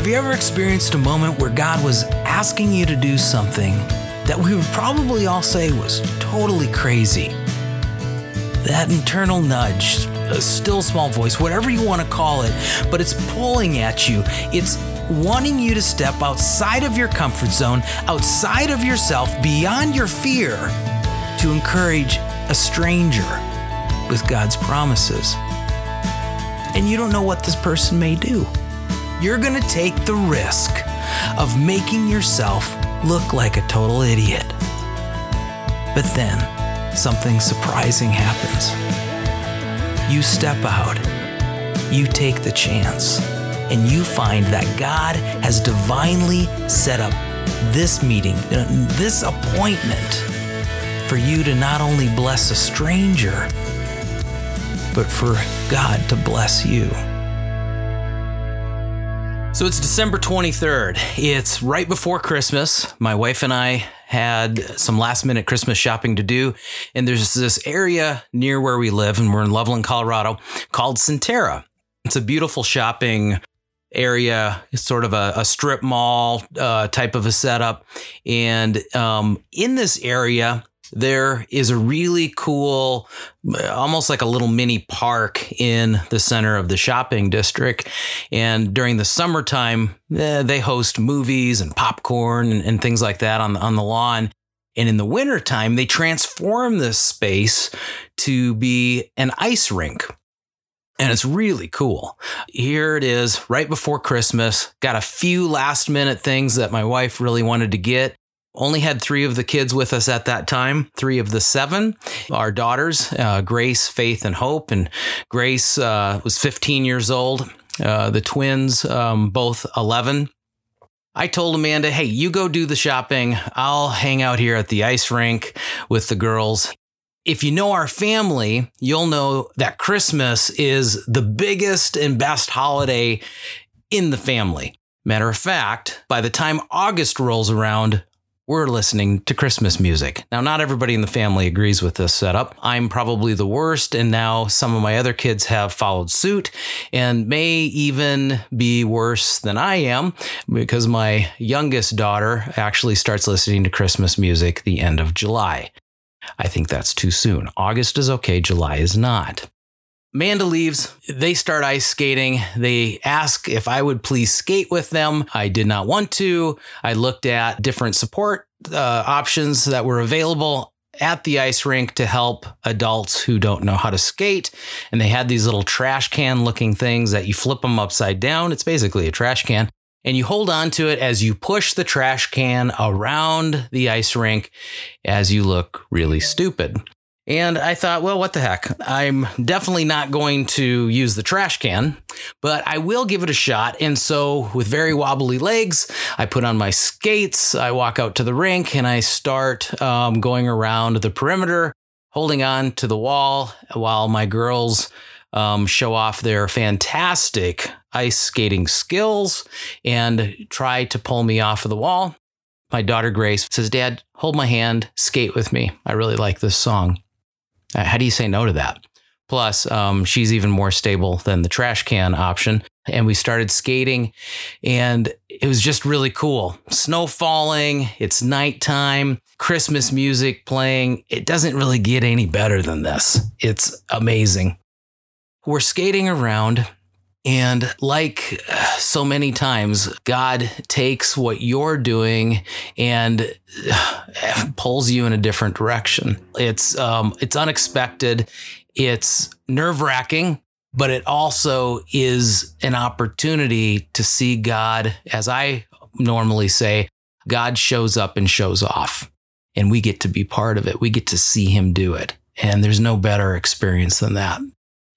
Have you ever experienced a moment where God was asking you to do something that we would probably all say was totally crazy? That internal nudge, a still small voice, whatever you want to call it, but it's pulling at you. It's wanting you to step outside of your comfort zone, outside of yourself, beyond your fear, to encourage a stranger with God's promises. And you don't know what this person may do. You're going to take the risk of making yourself look like a total idiot. But then, something surprising happens. You step out, you take the chance, and you find that God has divinely set up this meeting, uh, this appointment for you to not only bless a stranger, but for God to bless you. So it's December 23rd. It's right before Christmas. My wife and I had some last minute Christmas shopping to do. And there's this area near where we live, and we're in Loveland, Colorado, called Centerra. It's a beautiful shopping area, sort of a, a strip mall uh, type of a setup. And um, in this area, there is a really cool, almost like a little mini park in the center of the shopping district. And during the summertime, eh, they host movies and popcorn and, and things like that on, on the lawn. And in the wintertime, they transform this space to be an ice rink. And it's really cool. Here it is right before Christmas. Got a few last minute things that my wife really wanted to get. Only had three of the kids with us at that time, three of the seven. Our daughters, uh, Grace, Faith, and Hope. And Grace uh, was 15 years old. Uh, the twins, um, both 11. I told Amanda, hey, you go do the shopping. I'll hang out here at the ice rink with the girls. If you know our family, you'll know that Christmas is the biggest and best holiday in the family. Matter of fact, by the time August rolls around, we're listening to Christmas music. Now, not everybody in the family agrees with this setup. I'm probably the worst, and now some of my other kids have followed suit and may even be worse than I am because my youngest daughter actually starts listening to Christmas music the end of July. I think that's too soon. August is okay, July is not. Amanda leaves. They start ice skating. They ask if I would please skate with them. I did not want to. I looked at different support uh, options that were available at the ice rink to help adults who don't know how to skate. And they had these little trash can looking things that you flip them upside down. It's basically a trash can. And you hold on to it as you push the trash can around the ice rink as you look really stupid. And I thought, well, what the heck? I'm definitely not going to use the trash can, but I will give it a shot. And so, with very wobbly legs, I put on my skates, I walk out to the rink, and I start um, going around the perimeter, holding on to the wall while my girls um, show off their fantastic ice skating skills and try to pull me off of the wall. My daughter Grace says, Dad, hold my hand, skate with me. I really like this song. Uh, how do you say no to that? Plus, um, she's even more stable than the trash can option. And we started skating, and it was just really cool. Snow falling, it's nighttime, Christmas music playing. It doesn't really get any better than this. It's amazing. We're skating around, and like uh, so many times, God takes what you're doing and uh, pulls you in a different direction. It's um, it's unexpected. It's nerve wracking, but it also is an opportunity to see God, as I normally say, God shows up and shows off, and we get to be part of it. We get to see Him do it, and there's no better experience than that.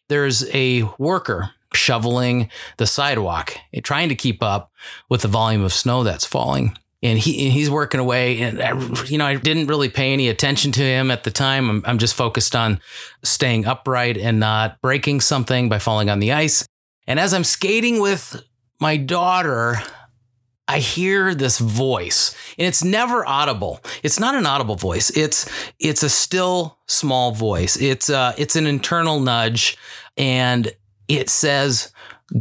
There's a worker shoveling the sidewalk, trying to keep up with the volume of snow that's falling. And he he's working away, and I, you know I didn't really pay any attention to him at the time. I'm, I'm just focused on staying upright and not breaking something by falling on the ice. And as I'm skating with my daughter, I hear this voice and it's never audible. It's not an audible voice. It's it's a still small voice. It's uh it's an internal nudge and it says,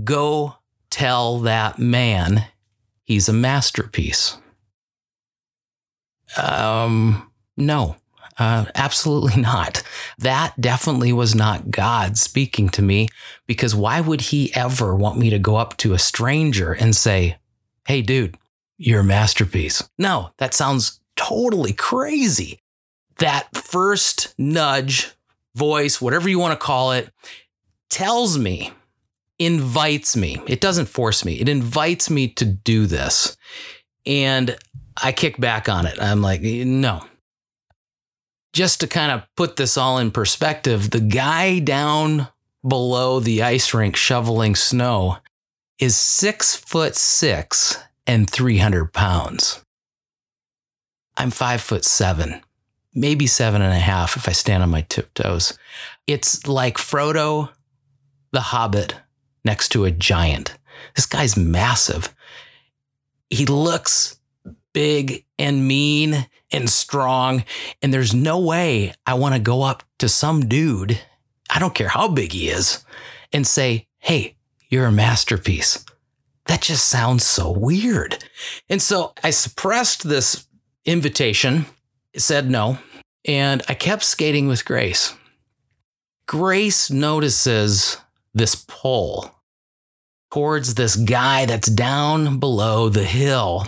Go tell that man he's a masterpiece. Um, no, uh, absolutely not. That definitely was not God speaking to me because why would he ever want me to go up to a stranger and say, Hey, dude, you're a masterpiece? No, that sounds totally crazy. That first nudge, voice, whatever you want to call it, tells me, invites me. It doesn't force me, it invites me to do this. And I kick back on it. I'm like, no. Just to kind of put this all in perspective, the guy down below the ice rink shoveling snow is six foot six and 300 pounds. I'm five foot seven, maybe seven and a half if I stand on my tiptoes. It's like Frodo the Hobbit next to a giant. This guy's massive. He looks big and mean and strong. And there's no way I want to go up to some dude, I don't care how big he is, and say, Hey, you're a masterpiece. That just sounds so weird. And so I suppressed this invitation, said no, and I kept skating with Grace. Grace notices this pull towards this guy that's down below the hill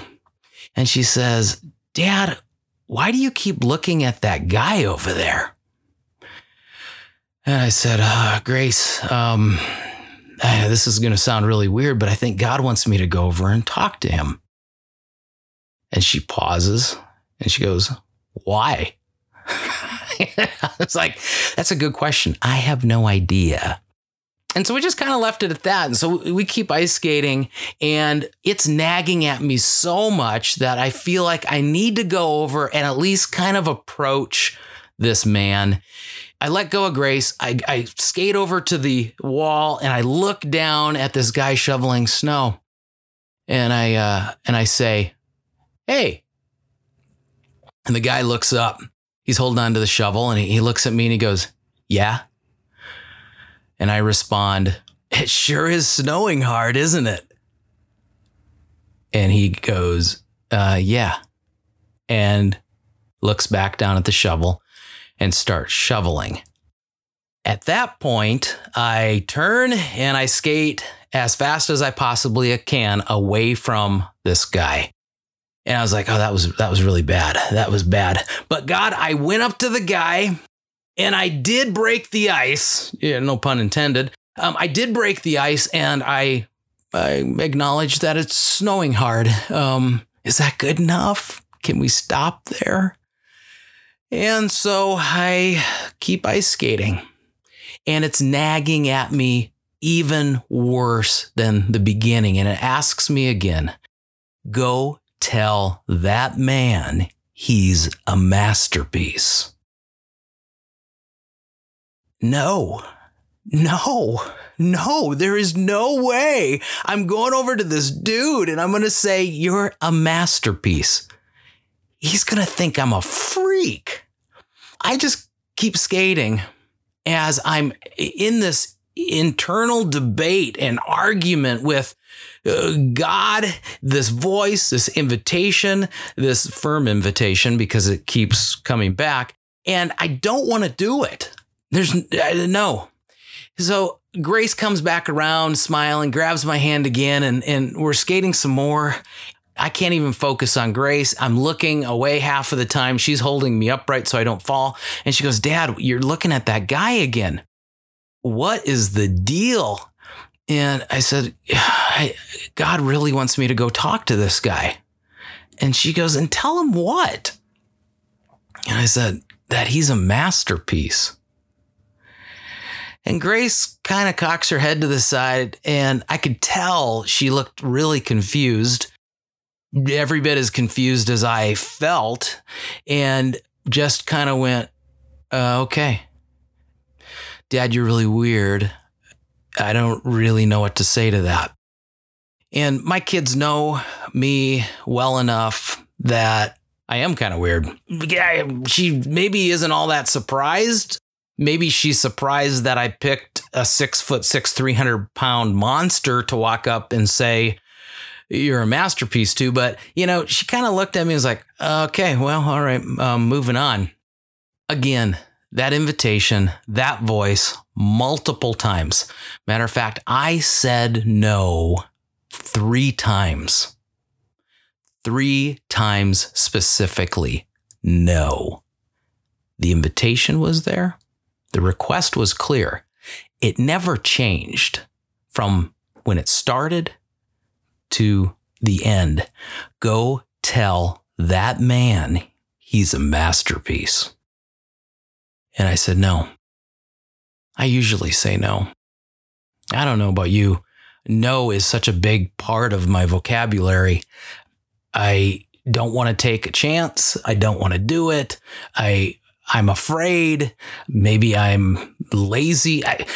and she says, Dad, why do you keep looking at that guy over there? And I said, uh, Grace, um, this is going to sound really weird, but I think God wants me to go over and talk to him. And she pauses and she goes, Why? it's like, that's a good question. I have no idea. And so we just kind of left it at that. And so we keep ice skating, and it's nagging at me so much that I feel like I need to go over and at least kind of approach this man. I let go of Grace. I, I skate over to the wall and I look down at this guy shoveling snow. And I uh, and I say, "Hey." And the guy looks up. He's holding on to the shovel and he, he looks at me and he goes, "Yeah." And I respond, It sure is snowing hard, isn't it? And he goes, uh, Yeah. And looks back down at the shovel and starts shoveling. At that point, I turn and I skate as fast as I possibly can away from this guy. And I was like, "Oh, that was that was really bad. That was bad." But God, I went up to the guy and I did break the ice. Yeah, no pun intended. Um, I did break the ice, and I I acknowledge that it's snowing hard. Um, is that good enough? Can we stop there? And so I keep ice skating, and it's nagging at me even worse than the beginning. And it asks me again go tell that man he's a masterpiece. No, no, no, there is no way. I'm going over to this dude and I'm going to say, You're a masterpiece. He's going to think I'm a freak. I just keep skating as I'm in this internal debate and argument with uh, God, this voice, this invitation, this firm invitation because it keeps coming back. And I don't want to do it. There's uh, no. So Grace comes back around, smiling, grabs my hand again, and, and we're skating some more. I can't even focus on Grace. I'm looking away half of the time. She's holding me upright so I don't fall. And she goes, Dad, you're looking at that guy again. What is the deal? And I said, God really wants me to go talk to this guy. And she goes, And tell him what? And I said, That he's a masterpiece. And Grace kind of cocks her head to the side, and I could tell she looked really confused, every bit as confused as I felt, and just kind of went, uh, okay. Dad, you're really weird. I don't really know what to say to that. And my kids know me well enough that I am kind of weird. Yeah, she maybe isn't all that surprised maybe she's surprised that I picked a six foot six, 300 pound monster to walk up and say, you're a masterpiece too. But, you know, she kind of looked at me and was like, okay, well, all right, um, moving on. Again, that invitation, that voice, multiple times. Matter of fact, I said no three times. Three times specifically, no. The invitation was there. The request was clear. It never changed from when it started to the end. Go tell that man he's a masterpiece. And I said, no. I usually say no. I don't know about you. No is such a big part of my vocabulary. I don't want to take a chance. I don't want to do it. I I'm afraid. Maybe I'm lazy. I,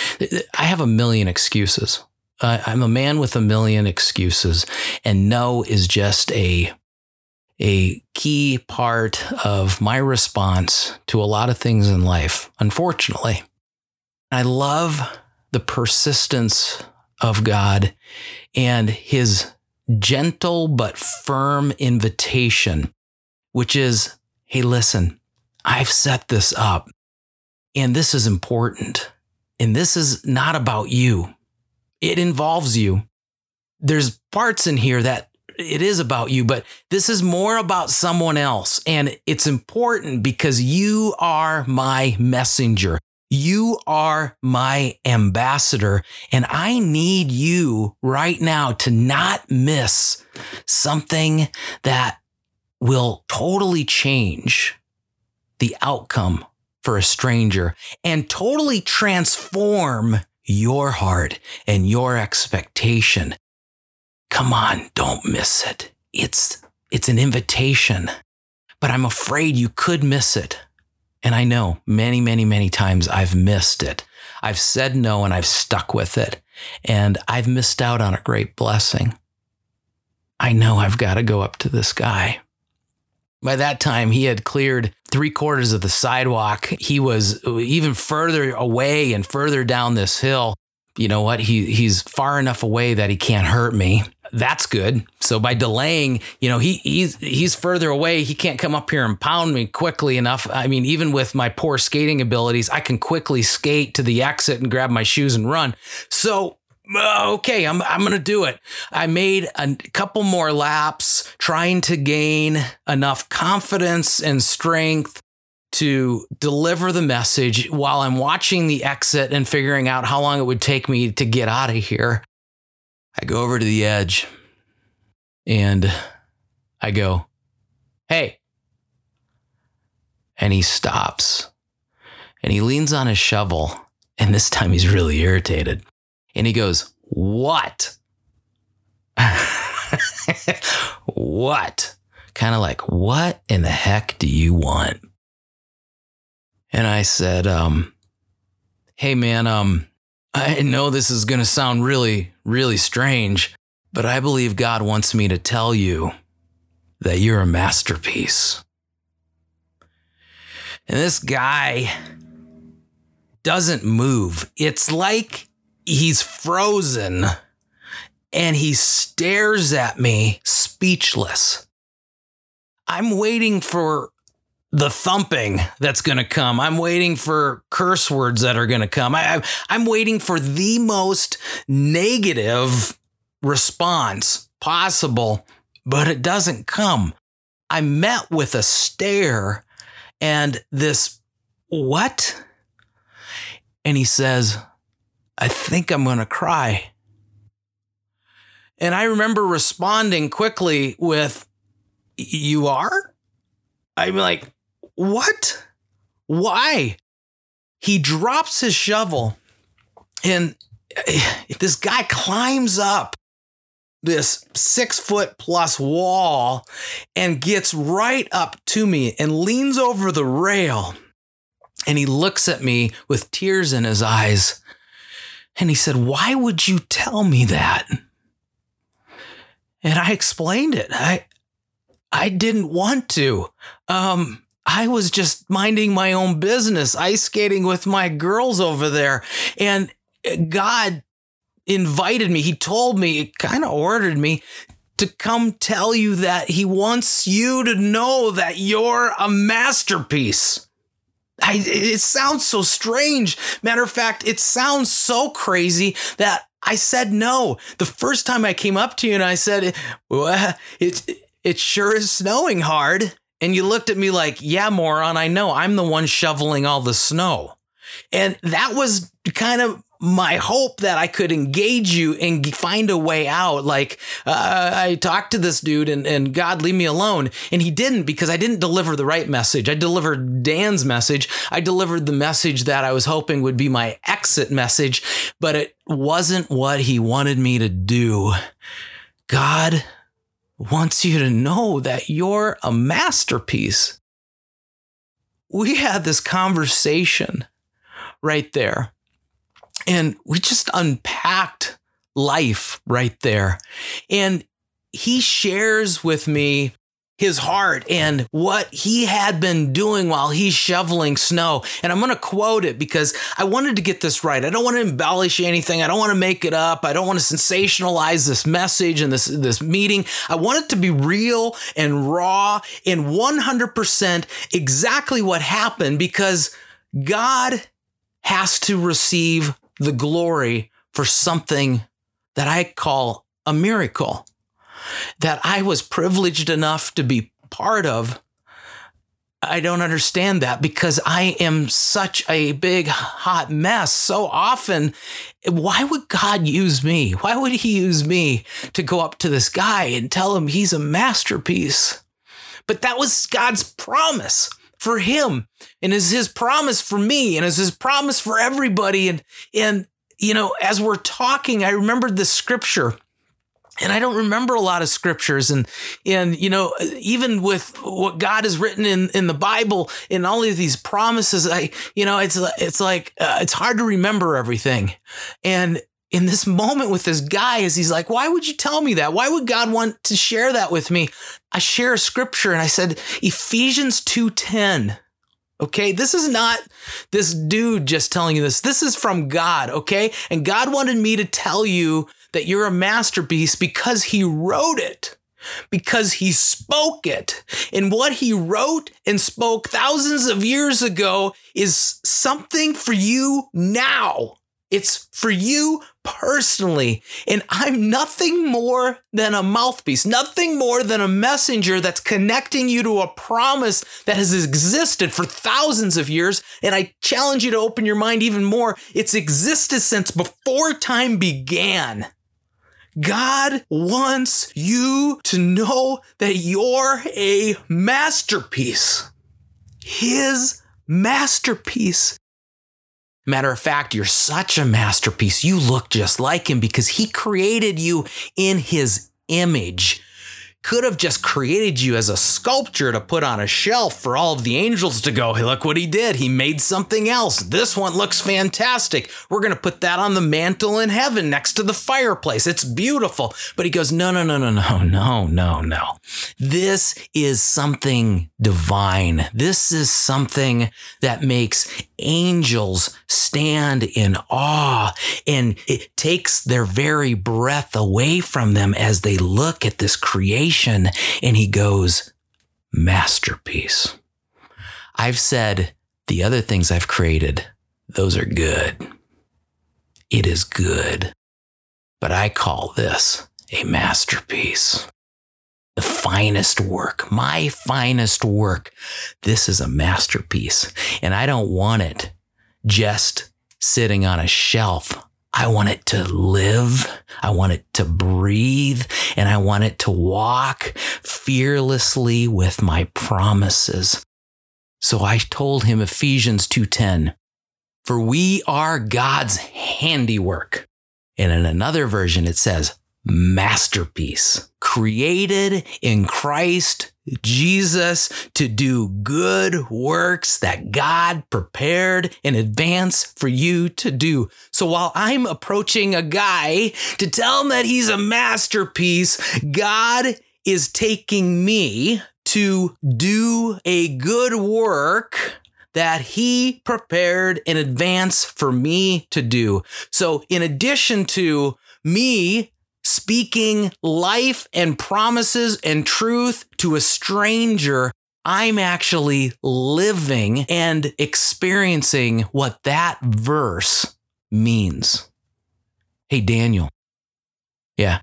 I have a million excuses. Uh, I'm a man with a million excuses, and no is just a a key part of my response to a lot of things in life. Unfortunately, I love the persistence of God and His gentle but firm invitation, which is, "Hey, listen." I've set this up and this is important. And this is not about you. It involves you. There's parts in here that it is about you, but this is more about someone else. And it's important because you are my messenger. You are my ambassador. And I need you right now to not miss something that will totally change the outcome for a stranger and totally transform your heart and your expectation. Come on, don't miss it. It's, it's an invitation, but I'm afraid you could miss it. And I know many, many, many times I've missed it. I've said no and I've stuck with it. And I've missed out on a great blessing. I know I've got to go up to this guy. By that time, he had cleared three quarters of the sidewalk. He was even further away and further down this hill. You know what? He he's far enough away that he can't hurt me. That's good. So by delaying, you know, he he's he's further away. He can't come up here and pound me quickly enough. I mean, even with my poor skating abilities, I can quickly skate to the exit and grab my shoes and run. So okay, I'm I'm gonna do it. I made a couple more laps, trying to gain enough confidence and strength to deliver the message while I'm watching the exit and figuring out how long it would take me to get out of here. I go over to the edge and I go, "Hey." And he stops. And he leans on his shovel, and this time he's really irritated. And he goes, What? what? Kind of like, What in the heck do you want? And I said, um, Hey, man, um, I know this is going to sound really, really strange, but I believe God wants me to tell you that you're a masterpiece. And this guy doesn't move. It's like he's frozen and he stares at me speechless. I'm waiting for the thumping that's going to come. I'm waiting for curse words that are going to come. I, am waiting for the most negative response possible, but it doesn't come. I met with a stare and this, what? And he says, I think I'm going to cry. And I remember responding quickly with, You are? I'm like, What? Why? He drops his shovel and eh, this guy climbs up this six foot plus wall and gets right up to me and leans over the rail. And he looks at me with tears in his eyes. And he said, Why would you tell me that? And I explained it. I I didn't want to. Um, I was just minding my own business, ice skating with my girls over there. And God invited me. He told me, it kind of ordered me to come tell you that he wants you to know that you're a masterpiece. I, it sounds so strange. Matter of fact, it sounds so crazy that I said no. The first time I came up to you and I said, well, it, it sure is snowing hard. And you looked at me like, yeah, moron, I know. I'm the one shoveling all the snow. And that was kind of my hope that I could engage you and find a way out. Like uh, I talked to this dude and, and God leave me alone. And he didn't because I didn't deliver the right message. I delivered Dan's message. I delivered the message that I was hoping would be my exit message, but it wasn't what he wanted me to do. God wants you to know that you're a masterpiece. We had this conversation right there and we just unpacked life right there. And he shares with me his heart and what he had been doing while he's shoveling snow. And I'm going to quote it because I wanted to get this right. I don't want to embellish anything. I don't want to make it up. I don't want to sensationalize this message and this, this meeting. I want it to be real and raw and 100% exactly what happened because God has to receive the glory for something that I call a miracle that I was privileged enough to be part of. I don't understand that because I am such a big hot mess so often. Why would God use me? Why would He use me to go up to this guy and tell him he's a masterpiece? But that was God's promise for him and is his promise for me and is his promise for everybody. And and you know as we're talking i remembered the scripture and I don't remember a lot of scriptures. And and you know even with what God has written in in the Bible in all of these promises I you know it's it's like uh, it's hard to remember everything. And in this moment with this guy is he's like why would you tell me that why would God want to share that with me I share a scripture and I said Ephesians 2:10 Okay, this is not this dude just telling you this. This is from God, okay? And God wanted me to tell you that you're a masterpiece because he wrote it, because he spoke it. And what he wrote and spoke thousands of years ago is something for you now. It's for you personally. And I'm nothing more than a mouthpiece, nothing more than a messenger that's connecting you to a promise that has existed for thousands of years. And I challenge you to open your mind even more. It's existed since before time began. God wants you to know that you're a masterpiece. His masterpiece. Matter of fact, you're such a masterpiece. You look just like him because he created you in his image could have just created you as a sculpture to put on a shelf for all of the angels to go, hey, look what he did. He made something else. This one looks fantastic. We're going to put that on the mantle in heaven next to the fireplace. It's beautiful. But he goes, no, no, no, no, no, no, no, no. This is something divine. This is something that makes angels stand in awe and it takes their very breath away from them as they look at this creation and he goes, masterpiece. I've said the other things I've created, those are good. It is good. But I call this a masterpiece the finest work, my finest work. This is a masterpiece. And I don't want it just sitting on a shelf. I want it to live. I want it to breathe and I want it to walk fearlessly with my promises. So I told him Ephesians 2:10, for we are God's handiwork. And in another version, it says, masterpiece, created in Christ Jesus to do good works that God prepared in advance for you to do. So while I'm approaching a guy to tell him that he's a masterpiece, God is taking me to do a good work that he prepared in advance for me to do. So in addition to me speaking life and promises and truth to a stranger, I'm actually living and experiencing what that verse means. Hey, Daniel. Yeah,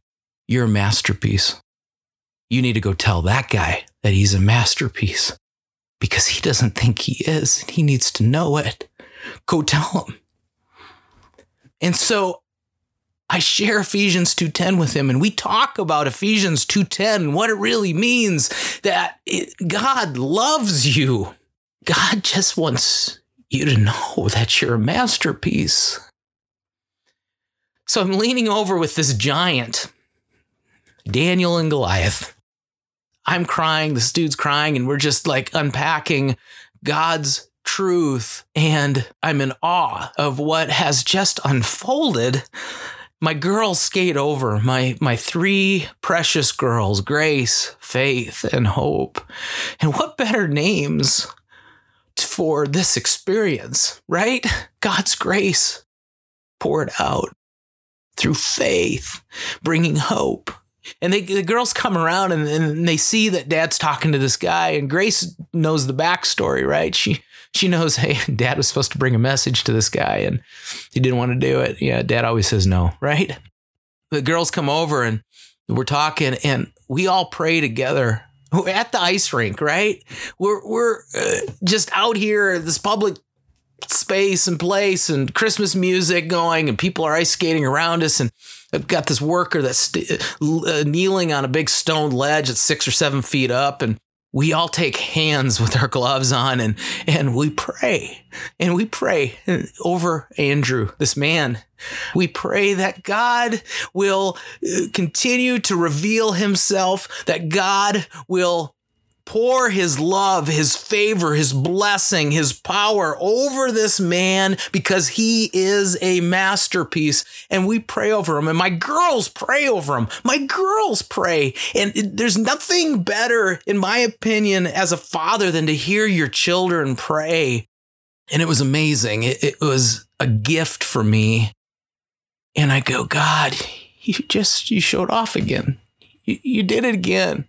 you're a masterpiece. You need to go tell that guy that he's a masterpiece because he doesn't think he is. He needs to know it. Go tell him. And so I share Ephesians 2:10 with him and we talk about Ephesians 2:10 and what it really means that it, God loves you. God just wants you to know that you're a masterpiece. So I'm leaning over with this giant, Daniel and Goliath. I'm crying, this dude's crying, and we're just like unpacking God's truth. And I'm in awe of what has just unfolded. My girls skate over, my, my three precious girls, Grace, Faith, and Hope. And what better names for this experience, right? God's grace poured out through faith, bringing hope. And they, the girls come around and, and they see that dad's talking to this guy, and Grace knows the backstory, right? She she knows, hey, dad was supposed to bring a message to this guy and he didn't want to do it. Yeah, dad always says no, right? The girls come over and we're talking, and we all pray together we're at the ice rink, right? We're we're uh, just out here, this public space and place and Christmas music going and people are ice skating around us and I've got this worker that's st- uh, kneeling on a big stone ledge at six or seven feet up and we all take hands with our gloves on and and we pray and we pray over Andrew this man. We pray that God will uh, continue to reveal himself that God will pour his love, his favor, his blessing, his power over this man because he is a masterpiece. And we pray over him. And my girls pray over him. My girls pray. And there's nothing better, in my opinion, as a father than to hear your children pray. And it was amazing. It, it was a gift for me. And I go, God, you just, you showed off again. You, you did it again.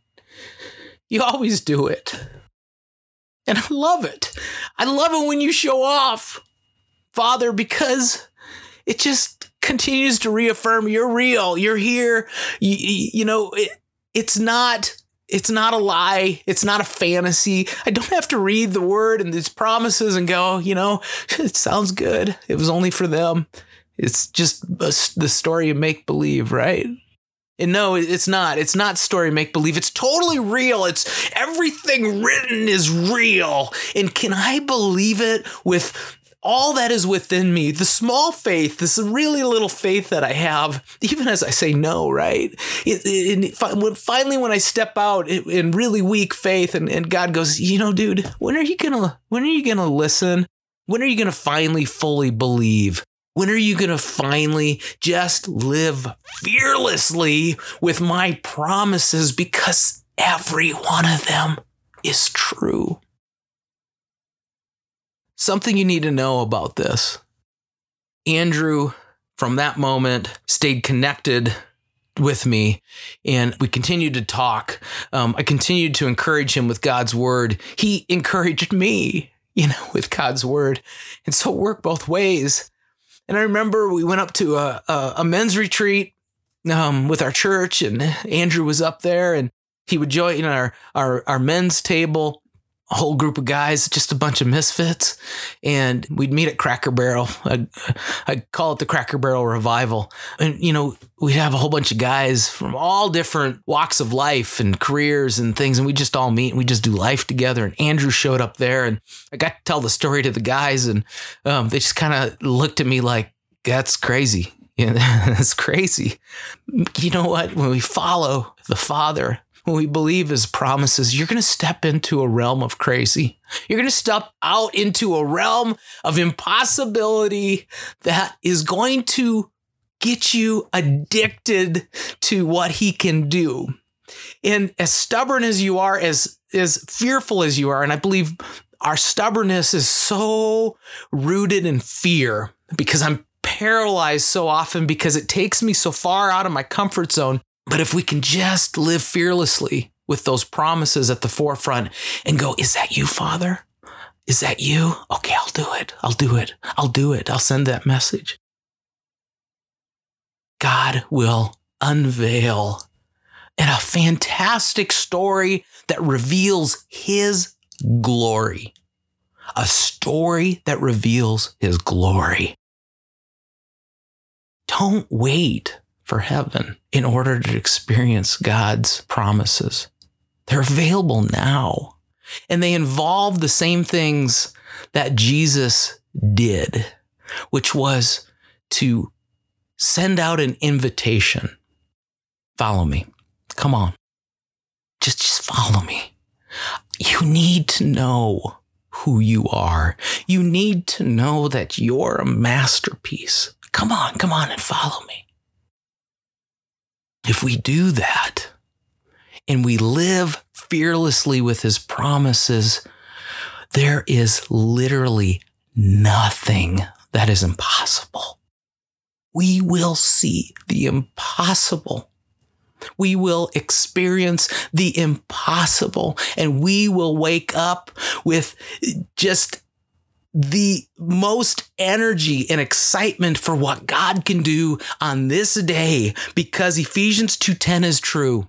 You always do it. And I love it. I love it when you show off, Father, because it just continues to reaffirm you're real. You're here. You, you know, it, it's not it's not a lie. It's not a fantasy. I don't have to read the word and these promises and go, you know, it sounds good. It was only for them. It's just the story of make believe, right? And no, it's not. It's not story make believe. It's totally real. It's everything written is real. And can I believe it with all that is within me, the small faith, this really little faith that I have, even as I say no, right? It, it, it, finally, when I step out in really weak faith, and, and God goes, you know, dude, when are you gonna, when are you gonna listen? When are you gonna finally fully believe? When are you going to finally just live fearlessly with my promises because every one of them is true? Something you need to know about this. Andrew, from that moment, stayed connected with me and we continued to talk. Um, I continued to encourage him with God's word. He encouraged me, you know, with God's word. And so it worked both ways. And I remember we went up to a, a, a men's retreat um, with our church, and Andrew was up there, and he would join our our our men's table a whole group of guys, just a bunch of misfits, and we'd meet at Cracker Barrel. I, I call it the Cracker Barrel Revival, and you know we'd have a whole bunch of guys from all different walks of life and careers and things, and we just all meet and we just do life together. And Andrew showed up there, and I got to tell the story to the guys, and um, they just kind of looked at me like, "That's crazy." Yeah, that's crazy. You know what? When we follow the Father when we believe his promises, you're going to step into a realm of crazy. You're going to step out into a realm of impossibility that is going to get you addicted to what he can do. And as stubborn as you are, as as fearful as you are, and I believe our stubbornness is so rooted in fear because I'm paralyzed so often because it takes me so far out of my comfort zone. But if we can just live fearlessly with those promises at the forefront and go, Is that you, Father? Is that you? Okay, I'll do it. I'll do it. I'll do it. I'll send that message. God will unveil in a fantastic story that reveals his glory. A story that reveals his glory. Don't wait for heaven in order to experience God's promises. They're available now. And they involve the same things that Jesus did, which was to send out an invitation. Follow me. Come on. Just, just follow me. You need to know who you are. You need to know that you're a masterpiece. Come on, come on and follow me. If we do that and we live fearlessly with his promises, there is literally nothing that is impossible. We will see the impossible we will experience the impossible and we will wake up with just the most energy and excitement for what God can do on this day because Ephesians 2:10 is true.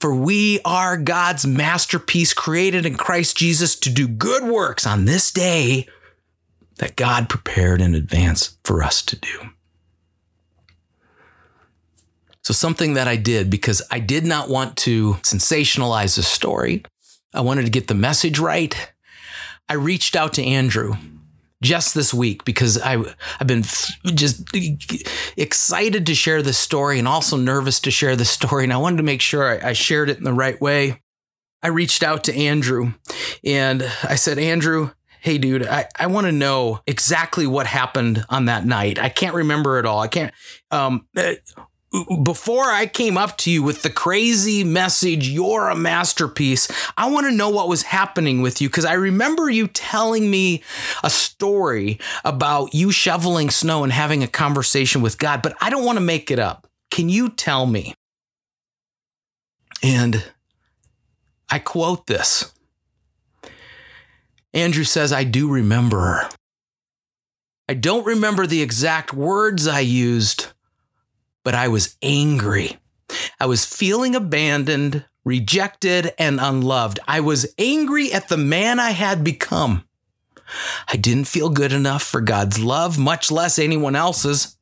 For we are God's masterpiece created in Christ Jesus to do good works on this day that God prepared in advance for us to do. So, something that I did because I did not want to sensationalize the story, I wanted to get the message right. I reached out to Andrew just this week because I, I've been just excited to share this story and also nervous to share the story. And I wanted to make sure I, I shared it in the right way. I reached out to Andrew and I said, Andrew, hey dude i, I want to know exactly what happened on that night i can't remember it all i can't um, before I came up to you with the crazy message, you're a masterpiece, I want to know what was happening with you because I remember you telling me a story about you shoveling snow and having a conversation with God, but I don't want to make it up. Can you tell me? And I quote this Andrew says, I do remember. I don't remember the exact words I used but I was angry. I was feeling abandoned, rejected, and unloved. I was angry at the man I had become. I didn't feel good enough for God's love, much less anyone else's.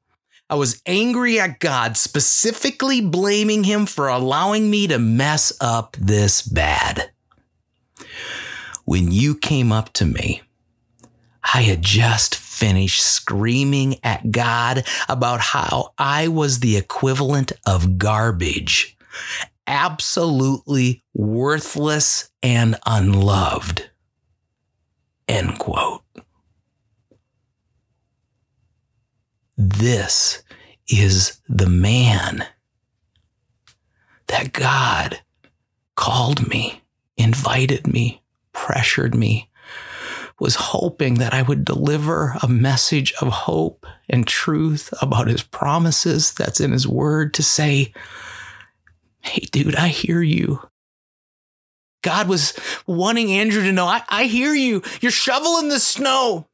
I was angry at God, specifically blaming him for allowing me to mess up this bad. When you came up to me, I had just finished screaming at God about how I was the equivalent of garbage, absolutely worthless and unloved. End quote. This is the man that God called me, invited me, pressured me, was hoping that I would deliver a message of hope and truth about his promises that's in his word to say, Hey, dude, I hear you. God was wanting Andrew to know, I, I hear you. You're shoveling the snow.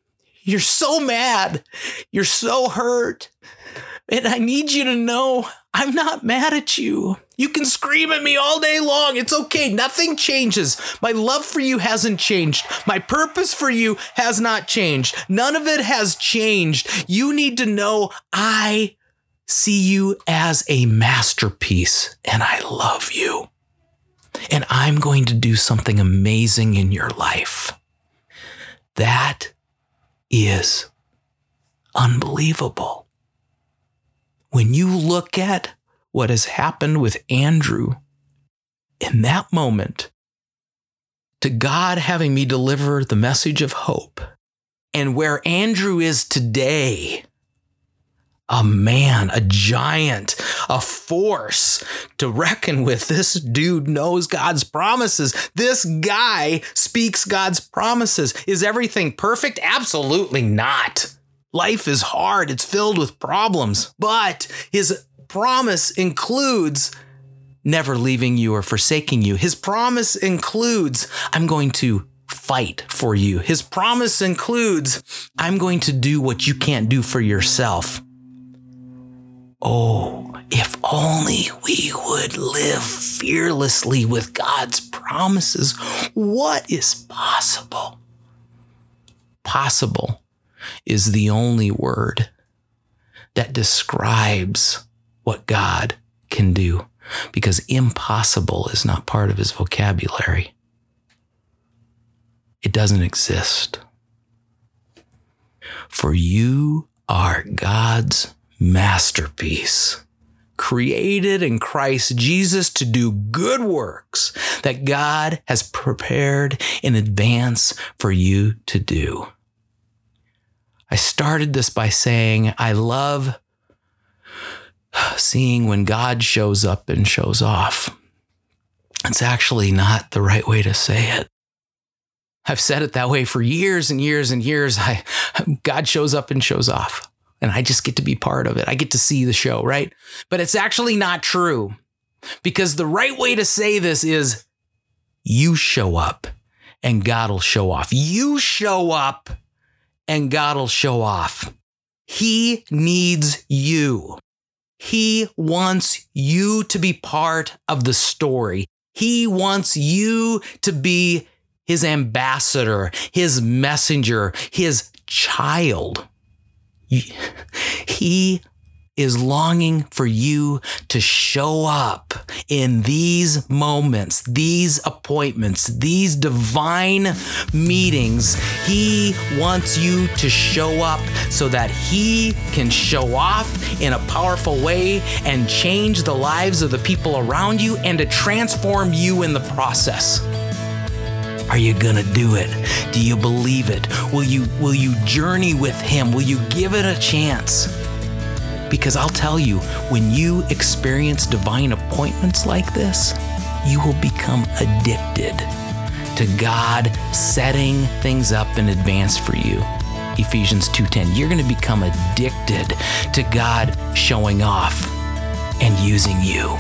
You're so mad. You're so hurt. And I need you to know I'm not mad at you. You can scream at me all day long. It's okay. Nothing changes. My love for you hasn't changed. My purpose for you has not changed. None of it has changed. You need to know I see you as a masterpiece and I love you. And I'm going to do something amazing in your life. That is unbelievable. When you look at what has happened with Andrew in that moment to God having me deliver the message of hope and where Andrew is today. A man, a giant, a force to reckon with. This dude knows God's promises. This guy speaks God's promises. Is everything perfect? Absolutely not. Life is hard, it's filled with problems, but his promise includes never leaving you or forsaking you. His promise includes, I'm going to fight for you. His promise includes, I'm going to do what you can't do for yourself. Oh, if only we would live fearlessly with God's promises. What is possible? Possible is the only word that describes what God can do because impossible is not part of his vocabulary. It doesn't exist. For you are God's masterpiece, created in Christ Jesus to do good works that God has prepared in advance for you to do. I started this by saying, I love seeing when God shows up and shows off. It's actually not the right way to say it. I've said it that way for years and years and years. I, God shows up and shows off, and I just get to be part of it. I get to see the show, right? But it's actually not true because the right way to say this is you show up and God will show off. You show up and God will show off. He needs you. He wants you to be part of the story. He wants you to be his ambassador, his messenger, his child. He is longing for you to show up in these moments, these appointments, these divine meetings. He wants you to show up so that He can show off in a powerful way and change the lives of the people around you and to transform you in the process. Are you going to do it? Do you believe it? Will you will you journey with him? Will you give it a chance? Because I'll tell you, when you experience divine appointments like this, you will become addicted to God setting things up in advance for you. Ephesians 2:10. You're going to become addicted to God showing off and using you.